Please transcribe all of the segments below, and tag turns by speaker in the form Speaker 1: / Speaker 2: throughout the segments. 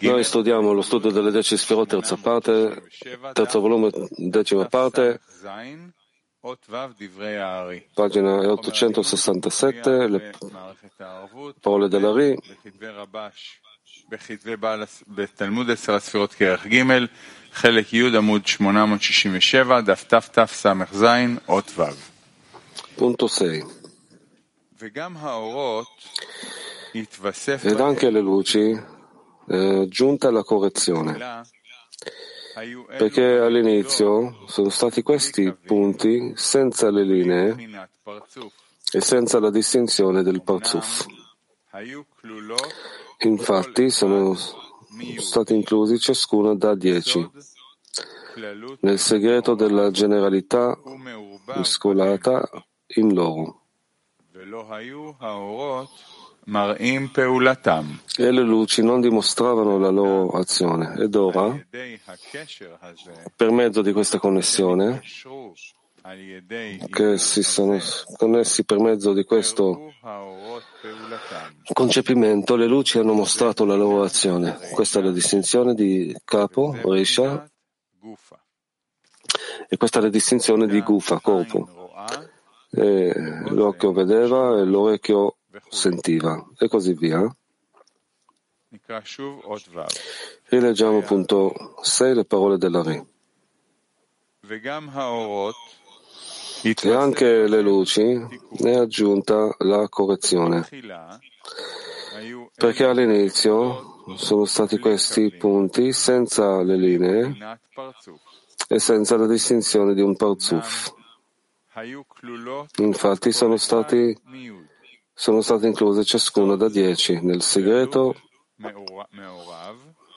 Speaker 1: Noi studiamo lo studio delle dieci sfirot, terza parte, terzo volume, decima parte, pagina 867, le parole dell'Ari.
Speaker 2: בתלמוד עשר הספירות כרך ג', חלק י' עמוד 867, דף תתס"ז, אות ו'.
Speaker 1: Punto 6. ed anche le luci eh, giunta alla correzione perché all'inizio sono stati questi punti senza le linee e senza la distinzione del parzuf. Infatti sono stati inclusi ciascuno da dieci nel segreto della generalità mescolata in loro. E le luci non dimostravano la loro azione. Ed ora, per mezzo di questa connessione, che si sono connessi per mezzo di questo concepimento, le luci hanno mostrato la loro azione. Questa è la distinzione di capo, Risha, e questa è la distinzione di Gufa, corpo. L'occhio vedeva e l'orecchio sentiva, e così via. Rileggiamo punto 6 le parole della Re. E anche le luci ne è aggiunta la correzione, perché all'inizio sono stati questi punti senza le linee e senza la distinzione di un parzuf. Infatti sono stati, sono state incluse ciascuna da dieci nel segreto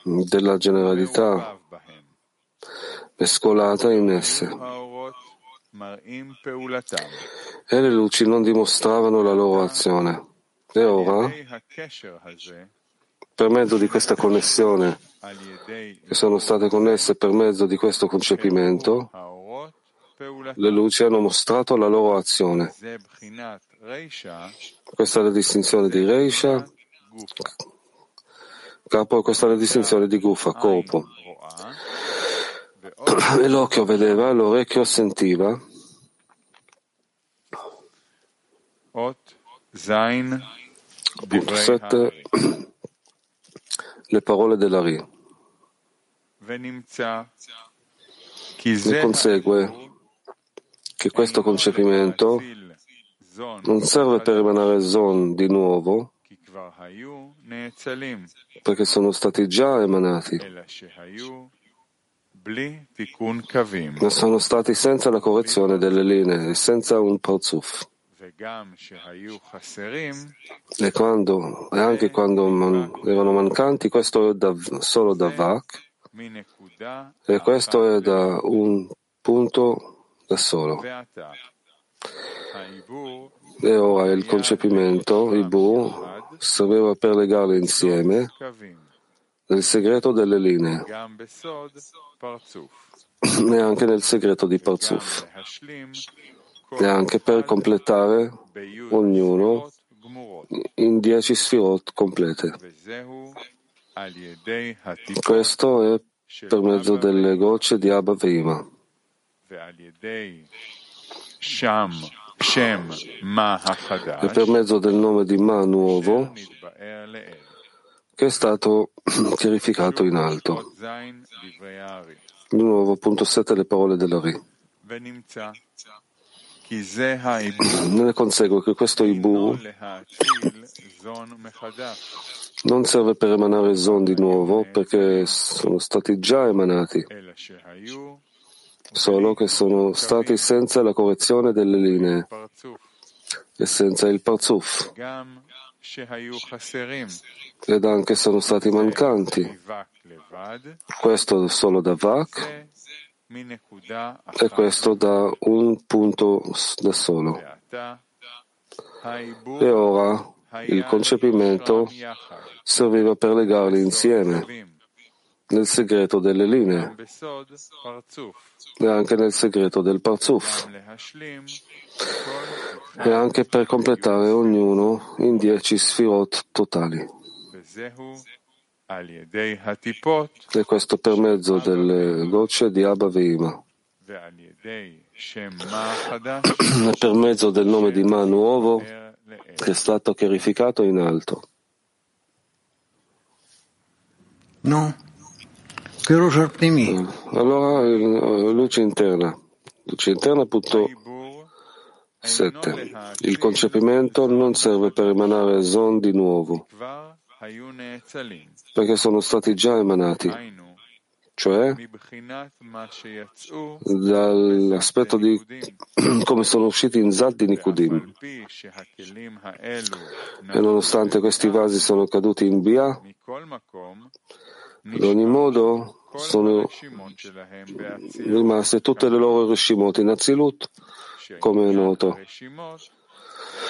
Speaker 1: della generalità. Mescolata in esse. E le luci non dimostravano la loro azione. E ora, per mezzo di questa connessione, che sono state connesse per mezzo di questo concepimento, le luci hanno mostrato la loro azione. Questa è la distinzione di Reisha, capo, questa è la distinzione di Gufa, corpo. E l'occhio vedeva, l'orecchio sentiva. Punto 7. Le parole dell'Ari. Ne consegue che questo concepimento non serve per emanare Zon di nuovo, perché sono stati già emanati, ma sono stati senza la correzione delle linee senza un parzuf. E, quando, e anche quando man, erano mancanti, questo è da, solo da Vak, e questo è da un punto da solo. E ora il concepimento, il Bu, serviva per legarle insieme nel segreto delle linee e anche nel segreto di Parzuf e anche per completare ognuno in dieci sfirot complete. Questo è per mezzo delle gocce di Abba Veima. E per mezzo del nome di Ma nuovo che è stato chiarificato in alto. Di nuovo, punto 7, le parole della Ri. Ne consegue che questo Ibu non serve per emanare Zon di nuovo perché sono stati già emanati, solo che sono stati senza la correzione delle linee. E senza il parzuf. Ed anche sono stati mancanti. Questo solo da Vak. E questo da un punto da solo. E ora il concepimento serviva per legarli insieme nel segreto delle linee e anche nel segreto del Parzuf e anche per completare ognuno in dieci sfirot totali. E questo per mezzo delle gocce di Abba Veima. E per mezzo del nome di Ma nuovo che è stato chiarificato in alto.
Speaker 3: No.
Speaker 1: Allora, luce interna. Luce interna, punto 7. Il concepimento non serve per emanare Zon di nuovo, perché sono stati già emanati, cioè dall'aspetto di come sono usciti in Zad di Nikudim. E nonostante questi vasi sono caduti in Bia, ad ogni modo sono rimaste tutte le loro Rishimot in Azilut, come è noto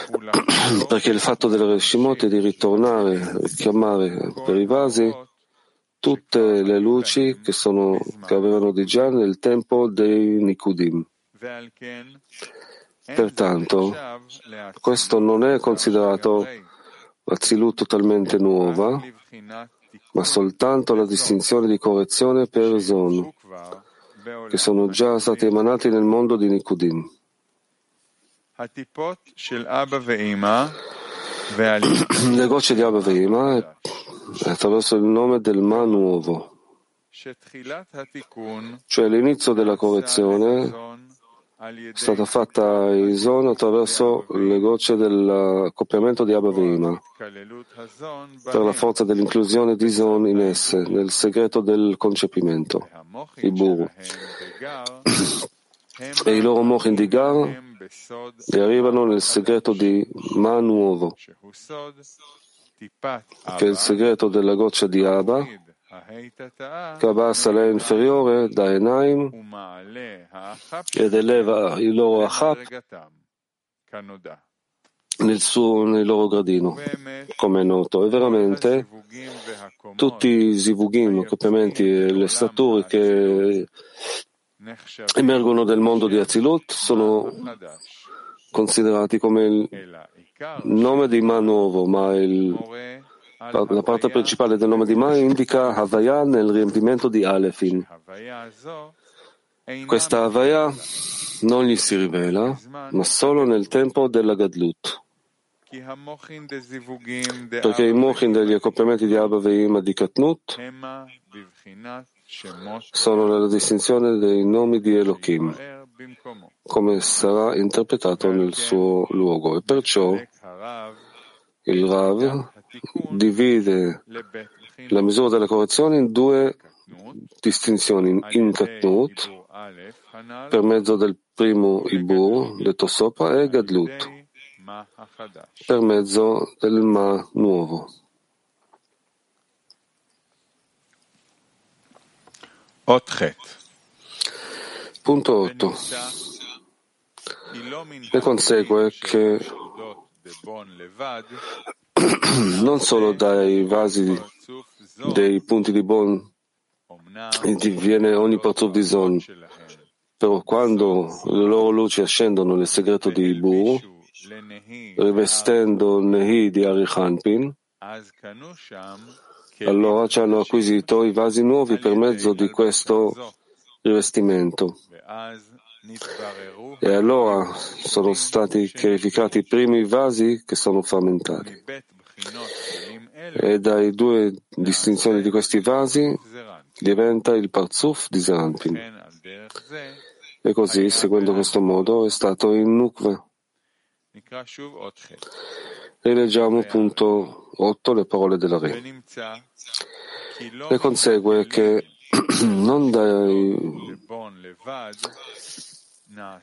Speaker 1: perché il fatto delle Reshimot è di ritornare, richiamare per i vasi tutte le luci che, sono, che avevano di già nel tempo dei Nikudim. Pertanto, questo non è considerato Azilut totalmente nuova, ma soltanto la distinzione di correzione per Zon, che sono già stati emanati nel mondo di Nikudim. Le gocce di Abba Veima attraverso il nome del Ma nuovo, cioè l'inizio della correzione è stata fatta Ison attraverso le gocce dell'accoppiamento di Abba Veima, per la forza dell'inclusione di Ison in esse, nel segreto del concepimento, i Buru. E i loro mochi di Gar arrivano nel segreto di Ma nuovo, che è il segreto della goccia di Abba, che abbassa lei inferiore da Enaim ed eleva il loro Achap nel, suo, nel loro gradino, come è noto. E veramente tutti i zivugim, accoppiamenti e le stature che emergono del mondo di Azilut sono considerati come il nome di Ma nuovo, ma il, la parte principale del nome di Ma indica Havaya nel riempimento di Alefin. Questa Havaya non gli si rivela, ma solo nel tempo della Gadlut. Perché i mochin degli accoppiamenti di Abba Veima di Katnut sono nella distinzione dei nomi di Elohim, come sarà interpretato nel suo luogo. E perciò il Rav divide la misura della correzione in due distinzioni in Katnut, per mezzo del primo Ibur, detto sopra, e Gadlut, per mezzo del Ma nuovo. Punto 8. Ne consegue che non solo dai vasi dei punti di Bon diviene ogni di Zon, però quando le loro luci ascendono nel segreto di Ibu, rivestendo Nehi di Arichanpin, allora ci hanno acquisito i vasi nuovi per mezzo di questo rivestimento. E allora sono stati chiarificati i primi vasi che sono frammentati. E dai due distinzioni di questi vasi diventa il Parzuf di Zampin. E così, seguendo questo modo, è stato in Nukva. Rileggiamo punto 8 le parole della Re. Ne consegue che non dai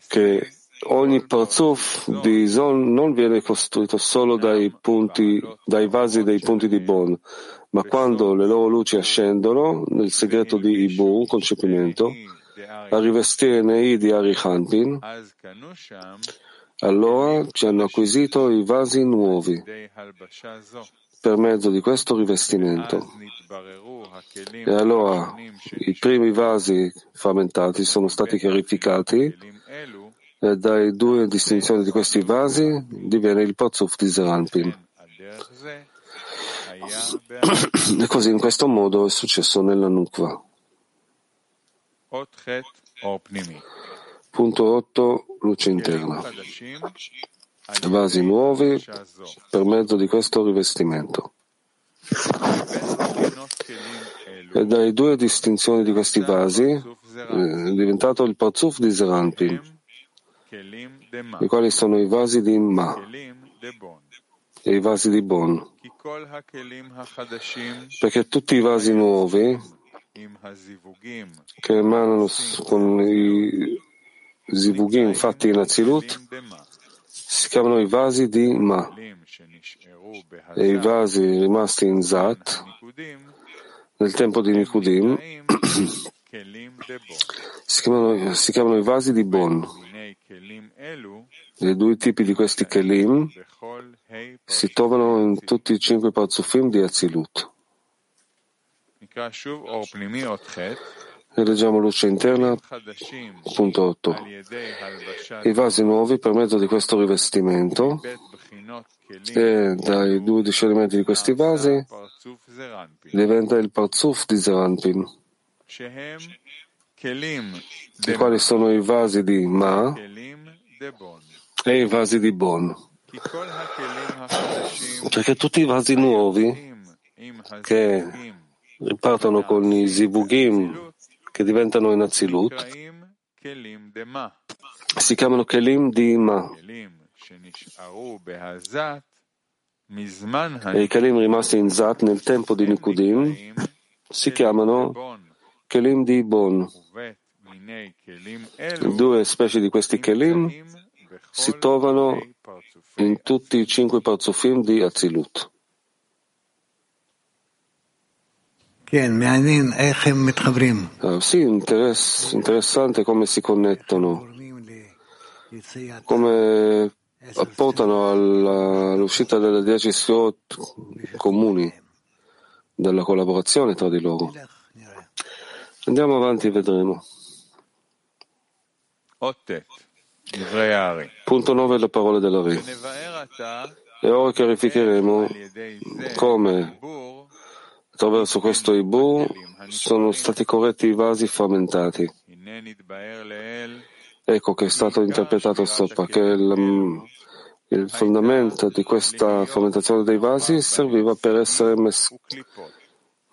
Speaker 1: che ogni parzuf di Zon non viene costruito solo dai, punti, dai vasi dei punti di Bon, ma quando le loro luci ascendono nel segreto di Ibu, concepimento, a rivestire nei di Arichanpin, allora ci hanno acquisito i vasi nuovi. Per mezzo di questo rivestimento. E allora i primi vasi frammentati sono stati chiarificati. E dai due distinzioni di questi vasi diviene il Parzuf di Zeranpin. E così in questo modo è successo nella Nukva. Punto 8. Luce interna. Vasi nuovi per mezzo di questo rivestimento. E dai due distinzioni di questi vasi è diventato il Parzuf di Zeranpin, i quali sono i vasi di Ma e i vasi di Bon. Perché tutti i vasi nuovi che emanano con i zivugim fatti in Azilut si chiamano i vasi di Ma. E i vasi rimasti in Zat nel tempo di Nikudim si chiamano, si chiamano i vasi di Bon. I due tipi di questi Kelim si trovano in tutti i cinque parzufim di Azilut. E leggiamo luce interna, punto 8. I vasi nuovi per mezzo di questo rivestimento. E dai due discernimenti di questi vasi diventa il parzuf di Zeranpin, i quali sono i vasi di Ma e i vasi di Bon. Perché tutti i vasi nuovi che ripartono con i zibugim che diventano in Azilut si chiamano Kelim di Ma. E i Kelim rimasti in Zat nel tempo di Nikudim si chiamano Kelim di Bon. Due specie di questi Kelim si trovano in tutti i cinque parzufim di Azilut. Uh, sì, interess- interessante come si connettono, come apportano all'uscita delle dieci sfiot comuni, della collaborazione tra di loro. Andiamo avanti e vedremo. Punto 9 le parole della Re. E ora chiarificheremo come Attraverso questo Ibu sono stati corretti i vasi frammentati. Ecco che è stato interpretato sopra che il, il fondamento di questa fermentazione dei vasi serviva per essere mes-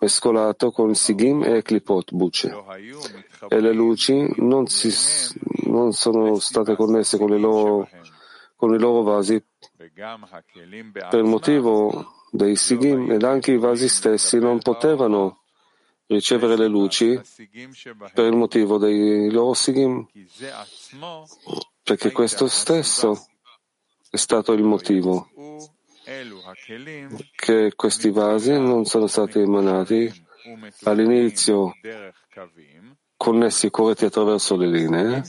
Speaker 1: mescolato con sigim e clipot, buce. E le luci non, si, non sono state connesse con, loro, con i loro vasi. Per motivo dei sigim ed anche i vasi stessi non potevano ricevere le luci per il motivo dei loro sigim, perché questo stesso è stato il motivo che questi vasi non sono stati emanati all'inizio connessi corretti attraverso le linee,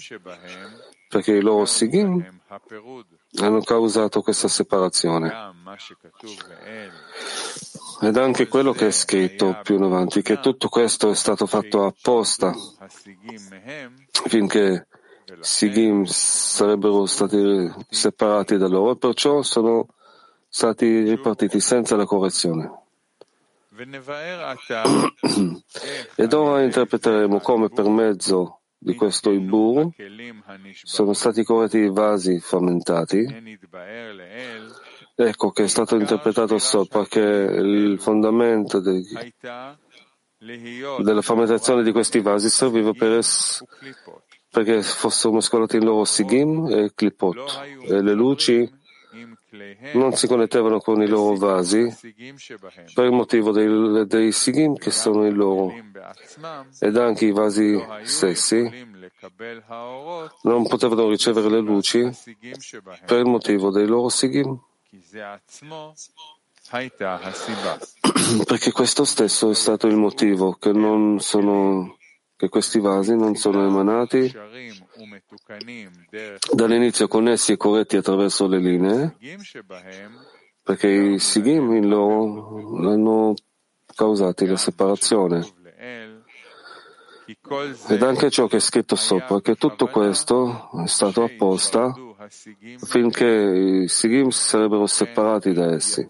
Speaker 1: perché i loro sigim hanno causato questa separazione. Ed anche quello che è scritto più in avanti, che tutto questo è stato fatto apposta finché Sigim sarebbero stati separati da loro perciò sono stati ripartiti senza la correzione. Ed ora interpreteremo come per mezzo di questo Ibur sono stati corretti i vasi frammentati. Ecco che è stato interpretato sopra che il fondamento dei, della frammentazione di questi vasi serviva per es, perché fossero mescolati in loro sigim e clipot e le luci non si connettevano con i loro vasi per il motivo dei, dei sigim che sono in loro ed anche i vasi stessi. Non potevano ricevere le luci per il motivo dei loro sigim. Perché questo stesso è stato il motivo che sono che questi vasi non sono emanati dall'inizio connessi e corretti attraverso le linee, perché i sigim in loro hanno causati la separazione. Ed anche ciò che è scritto sopra, che tutto questo è stato apposta finché i sigim si sarebbero separati da essi.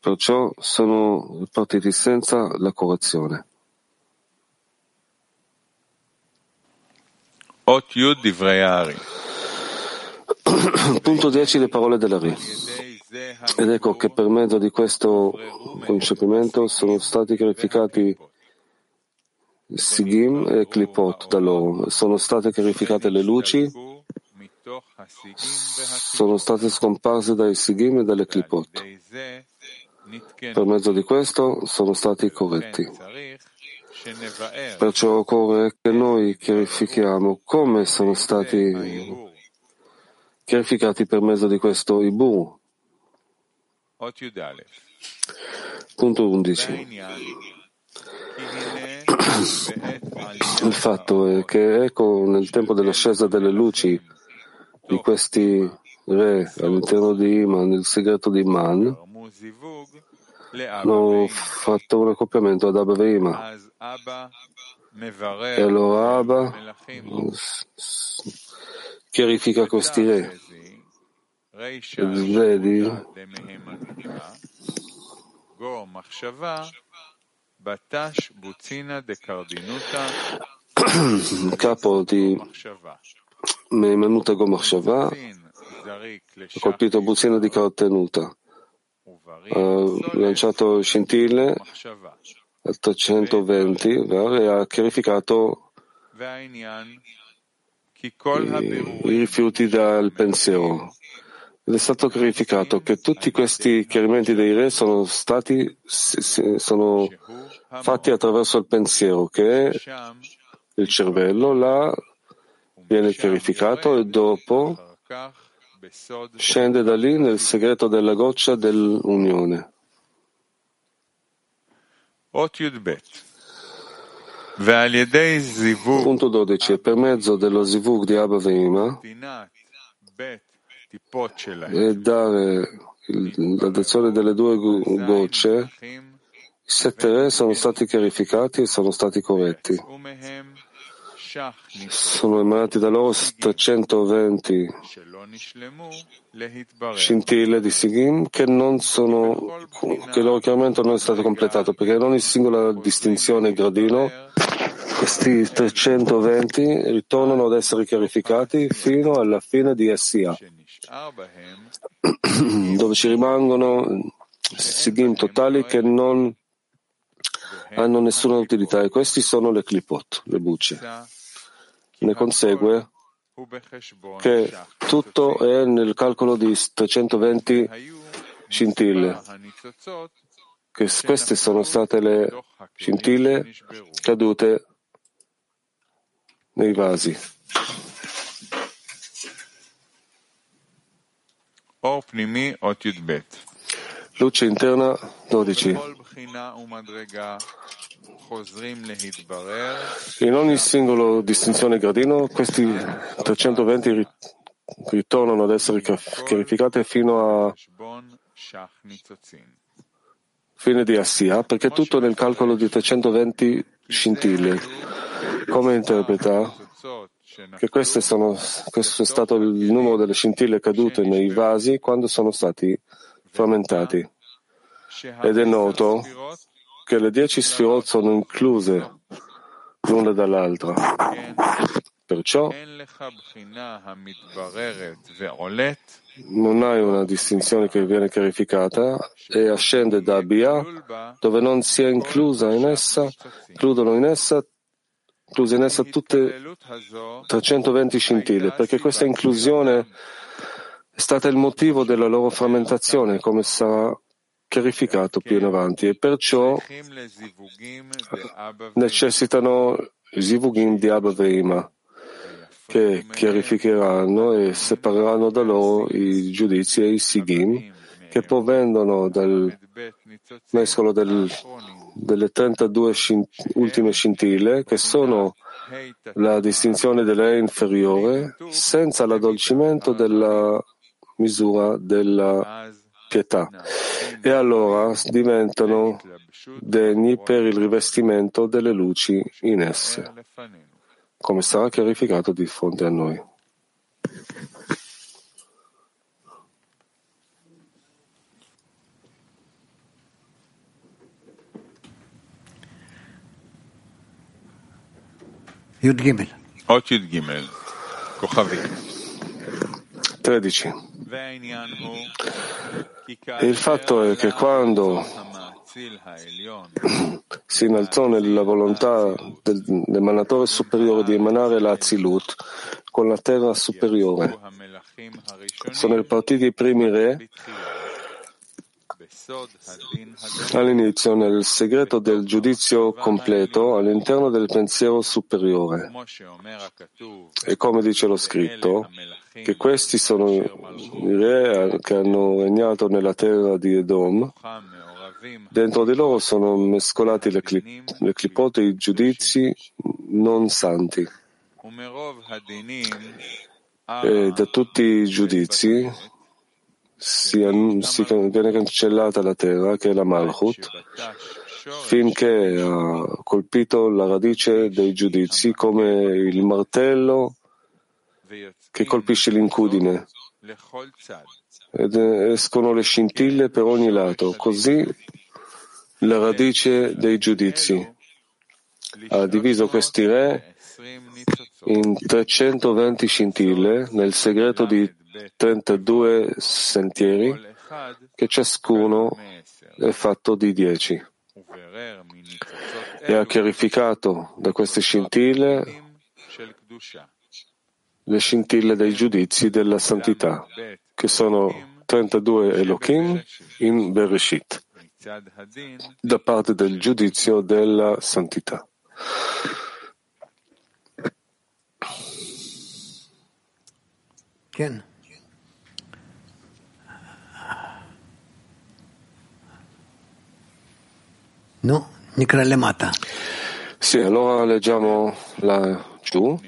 Speaker 1: Perciò sono partiti senza la correzione. Punto 10 le parole della Ri. Ed ecco che per mezzo di questo concepimento sono stati chiarificati Sigim e Klipot da loro. Sono state chiarificate le luci, sono state scomparse dai Sigim e dalle Klipot. Per mezzo di questo sono stati corretti. Perciò occorre che noi chiarifichiamo come sono stati chiarificati per mezzo di questo Ibu. Punto 11. Il fatto è che ecco nel tempo dell'ascesa delle luci di questi re all'interno di Iman, il segreto di Iman, hanno fatto un accoppiamento ad Abba. E allora Abba chiarifica questi re. Vedi? capo di Memenuta Gomachshava ha colpito Buzina di Cartenuta lanciato scintille a 320 e ha chiarificato i, i rifiuti dal pensiero. Ed è stato chiarificato che tutti questi chiarimenti dei re sono stati sono fatti attraverso il pensiero, che è il cervello, là viene chiarificato e dopo scende da lì nel segreto della goccia dell'unione. Punto 12. Per mezzo dello zivug di Abba Veima e dare l'adozione delle due gocce, i sette re sono stati chiarificati e sono stati corretti sono emanati da loro 320 scintille di Sigim che, sono, che il loro chiarimento non è stato completato perché in ogni singola distinzione gradino questi 320 ritornano ad essere chiarificati fino alla fine di SIA dove ci rimangono Sigim totali che non hanno nessuna utilità e questi sono le clipot, le bucce. Ne consegue che tutto è nel calcolo di 320 scintille, che queste sono state le scintille cadute nei vasi. Luce interna 12. In ogni singolo distinzione gradino, questi 320 ritornano ad essere chiarificati fino a fine di Assia, perché tutto nel calcolo di 320 scintille. Come interpreta? Che sono, questo è stato il numero delle scintille cadute nei vasi quando sono stati frammentati. Ed è noto che le dieci sfirot sono incluse l'una dall'altra. Perciò non hai una distinzione che viene chiarificata e ascende da Bia dove non si è inclusa in essa, includono in essa incluse in essa tutte 320 scintille, perché questa inclusione è stata il motivo della loro frammentazione, come sarà chiarificato più in avanti, e perciò necessitano zivugim di Abba Veima, che chiarificheranno e separeranno da loro i giudizi e i sigim che provengono dal mescolo del, delle 32 scint- ultime scintille, che sono la distinzione dell'E inferiore, senza l'addolcimento della misura della pietà e allora diventano degni per il rivestimento delle luci in esse, come sarà chiarificato di fronte a noi.
Speaker 3: Yud
Speaker 2: Gimel. Ot Yud Gimel. Kohavim.
Speaker 1: 13. Il fatto è che quando si innalzò nella volontà dell'emanatore superiore di emanare la Zilut con la terra superiore, sono ripartiti i primi re all'inizio nel segreto del giudizio completo all'interno del pensiero superiore. E come dice lo scritto, che questi sono i re che hanno regnato nella terra di Edom, dentro di loro sono mescolati le, clip, le clipote i giudizi non santi. E da tutti i giudizi si, si, viene cancellata la terra, che è la Malchut, finché ha colpito la radice dei giudizi come il martello che colpisce l'incudine ed escono le scintille per ogni lato. Così la radice dei giudizi ha diviso questi re in 320 scintille nel segreto di 32 sentieri, che ciascuno è fatto di 10. E ha chiarificato da queste scintille le scintille dei giudizi della santità, che sono 32 Elohim in Bereshit, da parte del giudizio della santità.
Speaker 3: Ken. No, Nikra Lemata.
Speaker 1: Sì, allora leggiamo laggiù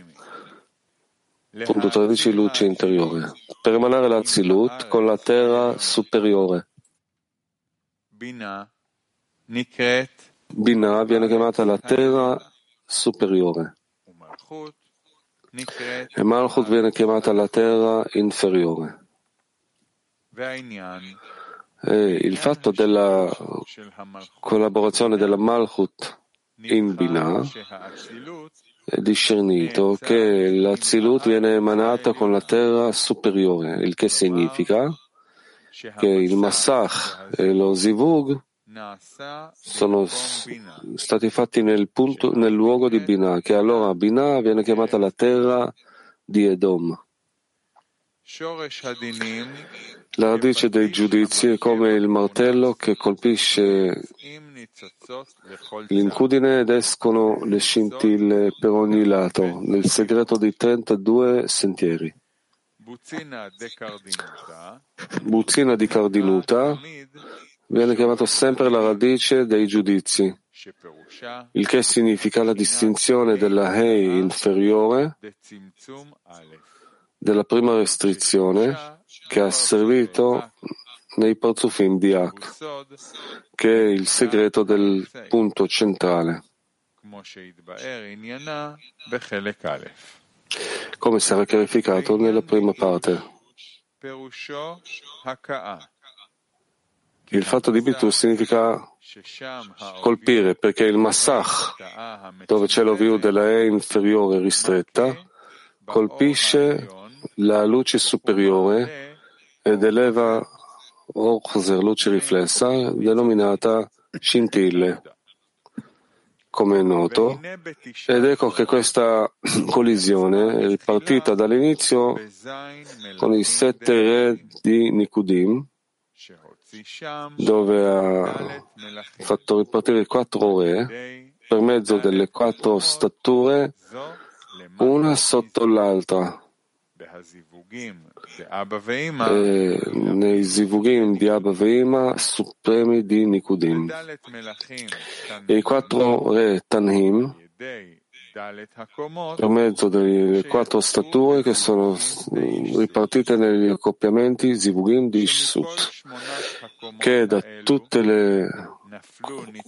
Speaker 1: punto 13, luce interiore. Per emanare la Zilut con la terra superiore. Bina viene chiamata la terra superiore. E Malchut viene chiamata la terra inferiore. E il fatto della collaborazione della Malchut in Binah discernito che la Zilut viene emanata con la terra superiore, il che significa che il Massach e lo Zivug sono stati fatti nel, punto, nel luogo di Binah, che allora Binah viene chiamata la terra di Edom. La radice dei giudizi è come il martello che colpisce l'incudine ed escono le scintille per ogni lato, nel segreto di 32 sentieri. Buzzina di Cardinuta viene chiamato sempre la radice dei giudizi, il che significa la distinzione della Hei inferiore della prima restrizione che ha servito nei Parzufim di Ak, che è il segreto del punto centrale. Come sarà chiarificato nella prima parte. Il fatto di Bitu significa colpire perché il Massach, dove c'è l'ovio della E inferiore ristretta, colpisce la luce superiore ed eleva Orzer, luce riflessa, denominata scintille, come è noto, ed ecco che questa collisione è partita dall'inizio con i sette re di Nikudim, dove ha fatto ripartire i quattro re per mezzo delle quattro stature, una sotto l'altra, e nei zivugim di Abba Veima supremi di Nikudim. E i quattro re Tanhim per mezzo delle quattro stature che sono ripartite negli accoppiamenti Zivugim di Shsut, che da tutte le,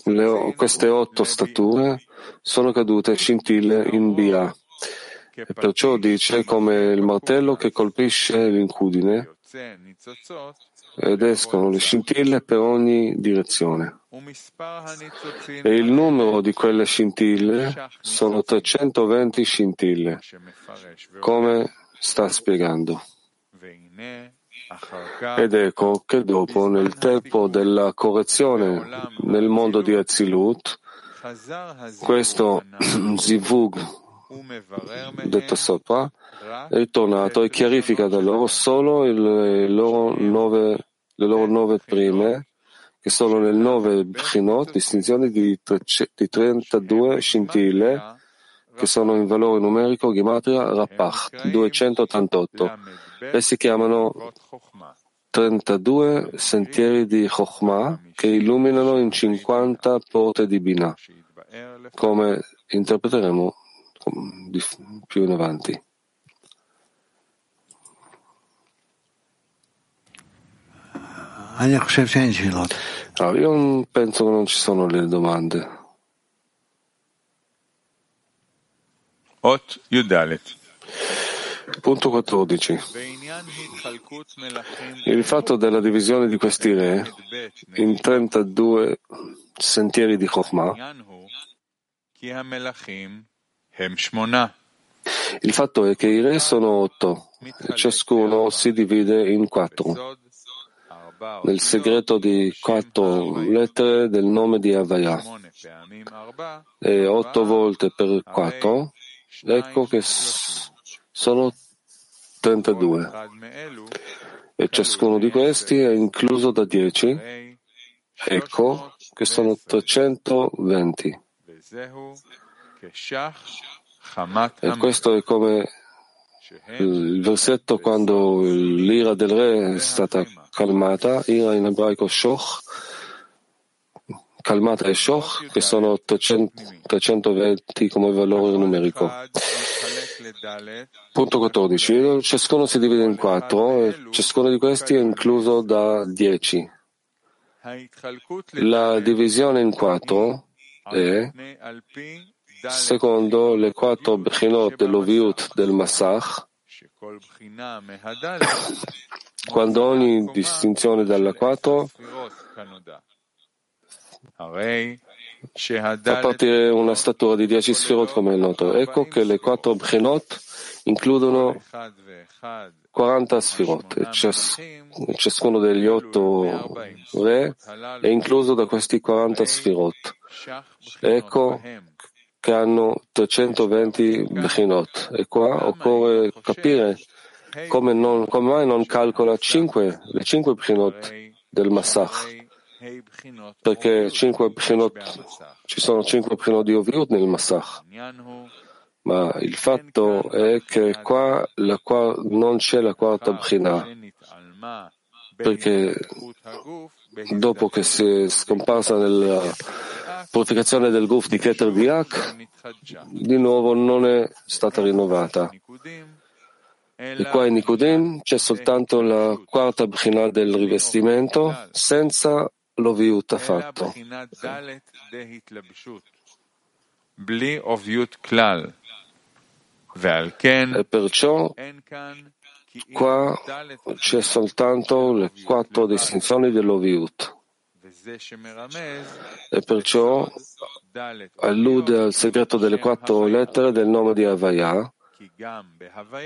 Speaker 1: le, queste otto stature sono cadute scintille in Bia. E perciò dice come il martello che colpisce l'incudine ed escono le scintille per ogni direzione. E il numero di quelle scintille sono 320 scintille, come sta spiegando. Ed ecco che dopo, nel tempo della correzione nel mondo di Azilut, questo Zivug detto sopra, è ritornato e chiarifica da loro solo le loro nove, le loro nove prime, che sono le nove bchinot, distinzioni di, di 32 scintille, che sono in valore numerico Gematria Rapach, 288, e si chiamano 32 sentieri di Chokhmah che illuminano in 50 porte di Binah, come interpreteremo più in avanti. Allora, io penso che non ci sono le domande. Punto 14. Il fatto della divisione di questi re in 32 sentieri di Chokhmah il fatto è che i re sono otto e ciascuno si divide in quattro. Nel segreto di quattro lettere del nome di Avaya e otto volte per quattro, ecco che sono 32 e ciascuno di questi è incluso da 10, ecco che sono 320. E questo è come il versetto quando l'ira del re è stata calmata, ira in ebraico shoch, calmata e shoch, che sono 320 come valore numerico. Punto 14. Ciascuno si divide in quattro e ciascuno di questi è incluso da 10. La divisione in quattro è secondo le quattro Bechinot dell'Oviut del Masach, quando ogni distinzione dalla quattro fa partire una statura di dieci sfirot come è noto. Ecco che le quattro Bechinot includono 40 sfirot e, cias- ciascuno degli otto re è incluso da questi 40 sfirot. Ecco che hanno 320 Bechinot. E qua occorre capire come, non, come mai non calcola 5, le 5 Bechinot del Massach. Perché 5 Bechinot, ci sono 5 Bechinot di Oviut nel Massach. Ma il fatto è che qua la, non c'è la quarta Bechina. Perché dopo che si è scomparsa nella purificazione del Guf di Keter Diak, di nuovo non è stata rinnovata. E qua in Nikudim c'è soltanto la quarta bchina del rivestimento senza l'oviut affatto. E perciò qua c'è soltanto le quattro distinzioni dell'oviut. E perciò allude al segreto delle quattro lettere del nome di Havaya,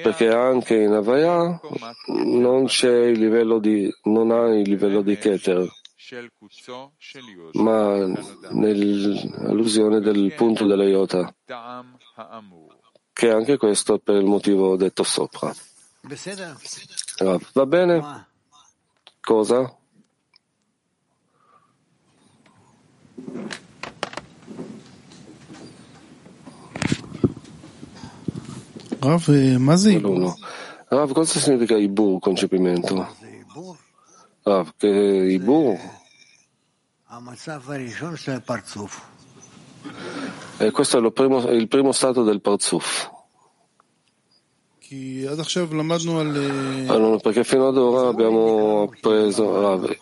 Speaker 1: perché anche in Havaya non c'è il livello di, non ha il livello di Keter, ma nell'allusione del punto della Iota, che anche questo per il motivo detto sopra. Ah, va bene? Cosa? Eh, L'uno. Rav, cosa significa Ibu, concepimento? Rav, che Ibur? E eh, questo è primo, il primo stato del Parzuf. Allora, perché fino ad ora abbiamo appreso Rav,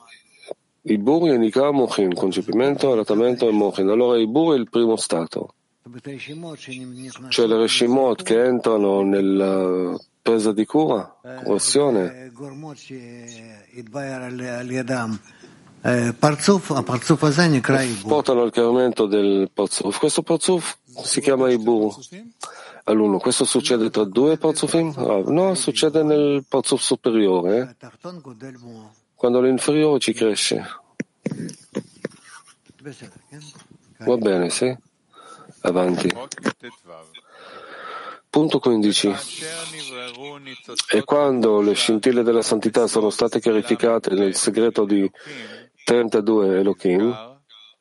Speaker 1: Ibur indica Mochin, concepimento, allattamento e Mochin. Allora Ibur è il primo stato. Cioè le Reshimot che entrano nella presa di cura, correzione, portano al chiarimento del Parzuf. Questo Parzuf si chiama Ibur. All'uno, questo succede tra due Parzufim? No, succede nel Parzuf superiore, quando l'inferiore ci cresce. Va bene, sì? Avanti. Punto 15. E quando le scintille della santità sono state chiarificate nel segreto di 32 Elohim,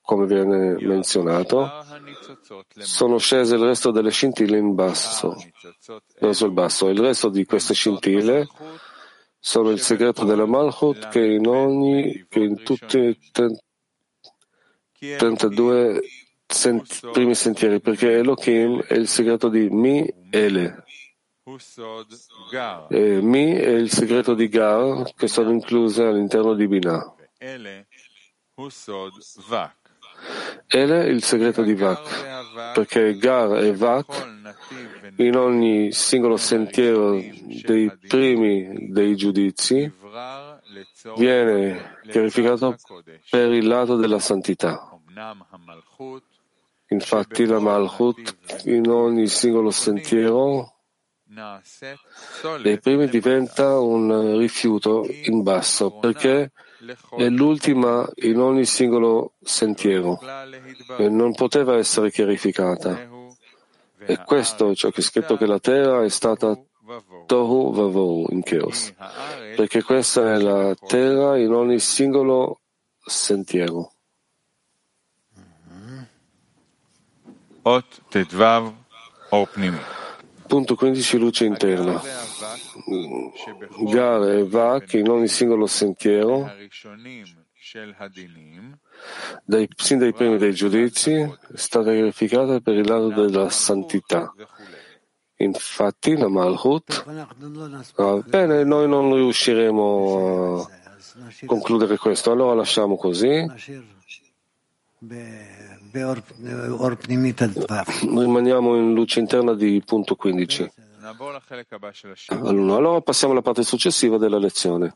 Speaker 1: come viene menzionato, sono scese il resto delle scintille in basso, verso il basso. Il resto di queste scintille sono il segreto della Malchut che in ogni, che in tutti i 32 sent, primi sentieri, perché Elohim è il segreto di Mi Ele. E Mi è il segreto di Gar, che sono incluse all'interno di Binah. Ele è il segreto di Vak, perché Gar e Vak in ogni singolo sentiero dei primi dei giudizi viene chiarificato per il lato della santità. Infatti la Malchut in ogni singolo sentiero dei primi diventa un rifiuto in basso perché è l'ultima in ogni singolo sentiero e non poteva essere chiarificata. E questo è ciò che è scritto che la terra è stata Tohu Vavou in Chaos, perché questa è la terra in ogni singolo sentiero. Punto 15 luce interna. Gare e Vak in ogni singolo sentiero, dai, sin dai primi dei giudizi, è stata verificata per il lato della santità. Infatti la Malhut, ah, bene, noi non riusciremo a concludere questo, allora lasciamo così. Rimaniamo in luce interna di punto 15. Allora passiamo alla parte successiva della lezione.